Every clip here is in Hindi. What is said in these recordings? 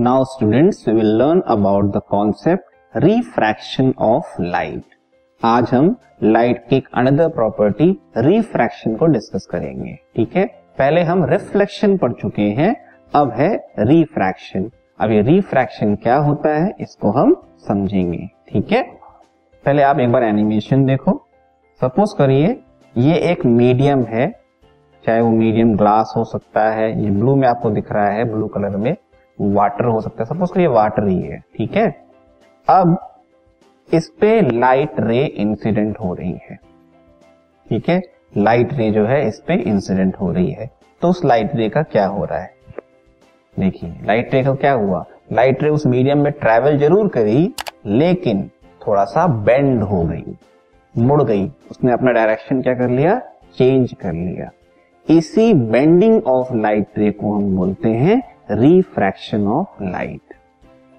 Now students we will learn about the concept refraction of light आज हम लाइट की एक अनदर प्रॉपर्टी रिफ्रैक्शन को डिस्कस करेंगे, ठीक है? पहले हम रिफ्लेक्शन पढ़ चुके हैं, अब है रिफ्रैक्शन अब ये रिफ्रैक्शन क्या होता है, इसको हम समझेंगे, ठीक है? पहले आप एक बार एनिमेशन देखो। सपोज़ करिए, ये एक मीडियम है, चाहे वो मीडियम ग्लास हो सकता है, ये ब्लू में आपको दिख रहा है ब्लू कलर में। वाटर हो सकता है। सपोज़ करिए वाटर ही है, ठीक है? अब इस पे लाइट रे इंसिडेंट हो रही है, ठीक है? लाइट रे जो है, इस पे इंसिडेंट हो रही है। तो उस लाइट रे का क्या हो रहा है? देखिए लाइट रे का क्या हुआ? लाइट रे उस मीडियम में ट्रेवल ज़रूर करी, लेकिन थोड़ा सा बेंड हो गई, मुड़ गई। उसने अपना डायरेक्शन क्या कर लिया? चेंज कर लिया। इसी बेंडिंग ऑफ़ लाइट रे को हम बोलते हैं रिफ्रैक्शन ऑफ़ लाइट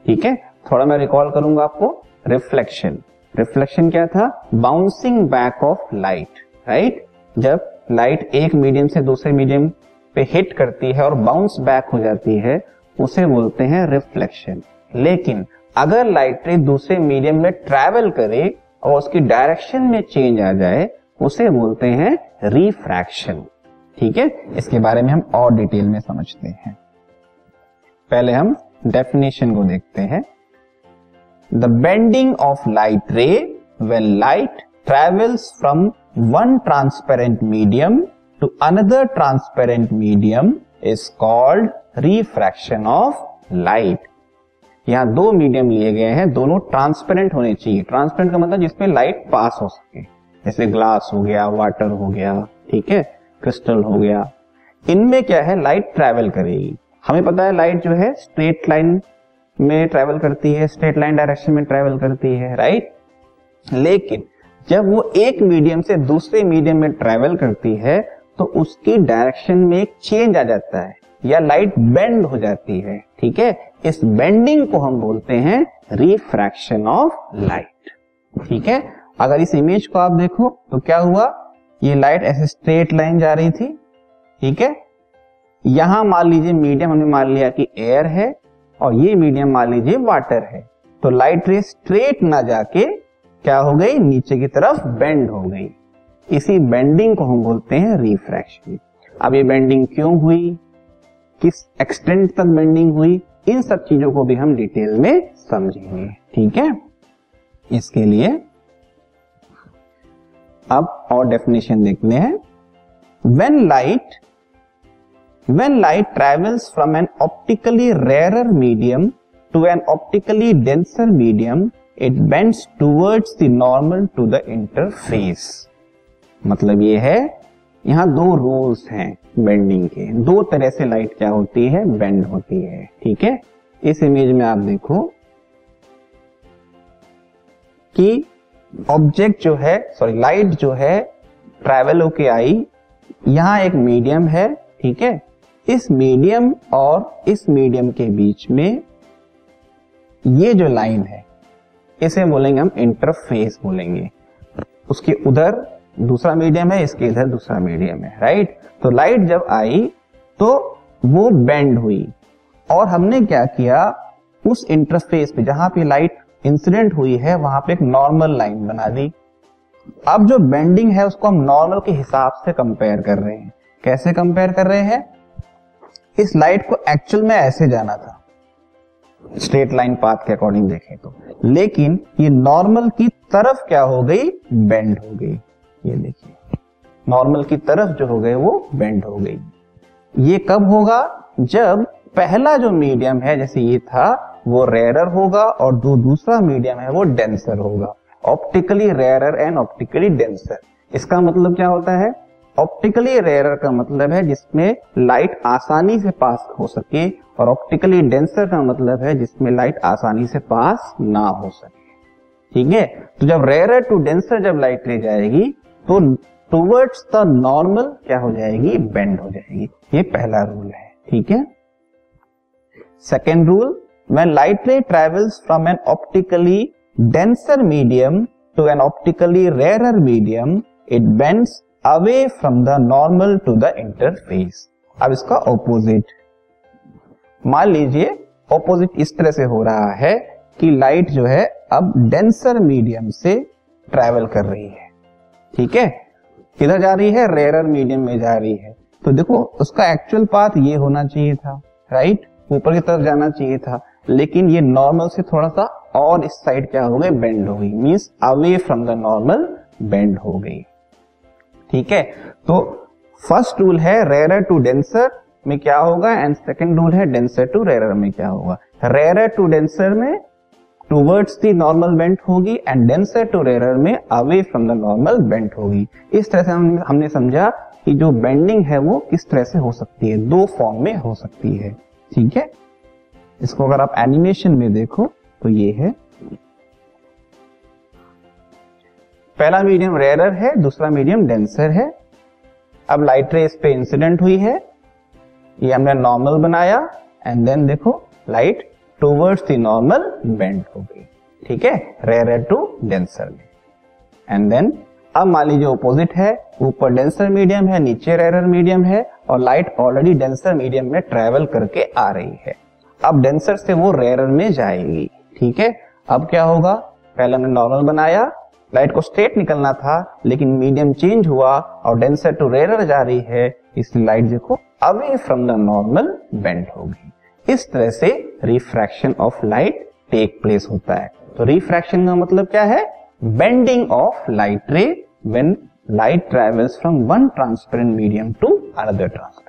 ठीक है? थोड़ा मैं रिकॉल करूँगा आपको। रिफ्लेक्शन रिफ्लेक्शन क्या था? Bouncing back of light right जब लाइट एक मीडियम से दूसरे मीडियम पे हिट करती है और बाउंस बैक हो जाती है, उसे बोलते हैं रिफ्लेक्शन लेकिन अगर लाइट रे दूसरे मीडियम में ट्रेवल करे और उसकी डायरेक्शन में चेंज आ जाए, उसे बोलते हैं रिफ्रैक्शन ठीक है? इसके बारे में हम और डिटेल में समझते हैं। पहले हम डेफिनेशन को देखते हैं। The bending of light ray when light travels from one transparent medium to another transparent medium is called refraction of light यहाँ दो मीडियम लिए गए हैं, दोनों ट्रांसपेरेंट होने चाहिए। ट्रांसपेरेंट का मतलब जिसमें लाइट पास हो सके। जैसे ग्लास हो गया वाटर हो गया, ठीक है? क्रिस्टल हो गया। इनमें क्या है? लाइट ट्रेवल करेगी। हमें पता है लाइट जो है स्ट्रेट लाइन में ट्रेवल करती है स्ट्रेट लाइन डायरेक्शन में ट्रेवल करती है राइट लेकिन जब वो एक मीडियम से दूसरे मीडियम में ट्रेवल करती है तो उसकी डायरेक्शन में एक चेंज आ जाता है, या लाइट बेंड हो जाती है, ठीक है? इस बेंडिंग को हम बोलते हैं रिफ्रैक्शन ऑफ़ लाइट ठीक है? अगर इस इमेज को आप देखो तो क्या हुआ? ये लाइट ऐसे स्ट्रेट लाइन जा रही थी, ठीक है? यहाँ मान लीजिए मीडियम हमने मान लिया कि एयर है और ये मीडियम मान लीजिए वाटर है। तो लाइट रे स्ट्रेट ना जाके क्या हो गई? नीचे की तरफ़ बेंड हो गई। इसी बेंडिंग को हम बोलते हैं रिफ्रैक्शन अब ये बेंडिंग क्यों हुई? किस एक्सटेंट तक बेंडिंग हुई? इन सब चीज़ों को भी हम डिटेल में समझेंगे। ठीक है? इसके लिए अब और डेफिनेशन देखते हैं। When light when light travels from an optically rare medium to an optically denser medium it bends towards the normal to the interface मतलब ये है, यहाँ दो रूल्स हैं बेंडिंग के। दो तरह से लाइट क्या होती है? बेंड होती है। ठीक है? इस इमेज में आप देखो कि ऑब्जेक्ट जो है सॉरी लाइट जो है ट्रेवल होके आई। यहाँ एक मीडियम है, ठीक है? इस मीडियम और इस मीडियम के बीच में ये जो लाइन है, इसे बोलेंगे हम इंटरफेस बोलेंगे। उसके उधर दूसरा मीडियम है, इसके इधर दूसरा मीडियम है राइट तो लाइट जब आई तो वो बेंड हुई। और हमने क्या किया, उस इंटरफेस पे जहाँ पे लाइट इंसिडेंट हुई है, वहाँ पे एक नॉर्मल लाइन बना दी। अब जो बेंडिंग है, उसको हम नॉर्मल के हिसाब से कंपेयर कर रहे हैं। कैसे कंपेयर कर रहे हैं? इस लाइट को एक्चुअल में ऐसे जाना था। स्ट्रेट लाइन पाथ के अकॉर्डिंग देखें तो। लेकिन ये नॉर्मल की तरफ़ क्या हो गई? बेंड हो गई। ये देखिए। नॉर्मल की तरफ़ जो हो गए वो बेंड हो गई। ये कब होगा? जब पहला जो मीडियम है, जैसे ये था, वो रेयरर होगा और जो दूसरा मीडियम है, वो डेंसर होगा। Optically rarer and optically denser इसका मतलब क्या होता है? ऑप्टिकली रेयरर का मतलब है जिसमें लाइट आसानी से पास हो सके और ऑप्टिकली डेंसर का मतलब है जिसमें लाइट आसानी से पास ना हो सके। ठीक है? तो जब रेयरर टू डेंसर जब लाइट ले जाएगी तो टूवर्ड्स द नॉर्मल क्या हो जाएगी? बेंड हो जाएगी। ये पहला रूल है। ठीक है? Second rule when light ray travels from an optically denser medium to an optically rarer medium, it bends away from the normal to the interface अब इसका ऑपोजिट मान लीजिए ऑपोजिट इस तरह से हो रहा है कि लाइट जो है अब डेंसर मीडियम से ट्रेवल कर रही है। ठीक है? किधर जा रही है? रेयर मीडियम में जा रही है। तो देखो, उसका एक्चुअल पाथ ये होना चाहिए था राइट ऊपर की तरफ़ जाना चाहिए था। लेकिन ये नॉर्मल से थोड़ा सा और इस साइड क्या हो गई बेंड हो गई। Means away from the normal bend हो गई। ठीक है? तो फ़र्स्ट रूल है रेयर टू डेंसर में क्या होगा? एंड सेकेंड रूल है डेंसर टू रेयर में क्या होगा? रेयर टू डेंसर में टूवर्ड्स दी नॉर्मल बेंट होगी एंड डेंसर टू रेयर में away from the normal bent होगी। इस तरह से हम, हमने समझा कि जो बेंडिंग है वो किस तरह से हो सकती है? दो फॉर्म में हो सकती है। ठीक है? इसको अगर आप एनिमेशन में देखो तो ये है पहला मीडियम रेयर है, दूसरा मीडियम डेंसर है। अब लाइट रे इस पे इंसिडेंट हुई है। ये हमने नॉर्मल बनाया एंड देन देखो light towards the normal bend हो गई। ठीक है? रेयर टू डेंसर में। एंड देन अब मान लीजिए ऑपोजिट है, ऊपर डेंसर मीडियम है, नीचे रेयर मीडियम है, और लाइट ऑलरेडी डेंसर मीडियम में ट्रेवल करके आ रही है। अब डेंसर से वो रेयर में जाएगी। ठीक है? अब क्या होगा? पहले हमने नॉर्मल बनाया लाइट को स्ट्रेट निकलना था, लेकिन मीडियम चेंज हुआ और डेंसर टू रेयर जा रही है, इसलिए लाइट देखो away from the normal bend होगी। इस तरह से refraction of light take place होता है। तो रिफ्रैक्शन का मतलब क्या है? Bending of light ray when light travels from one transparent medium to another transparent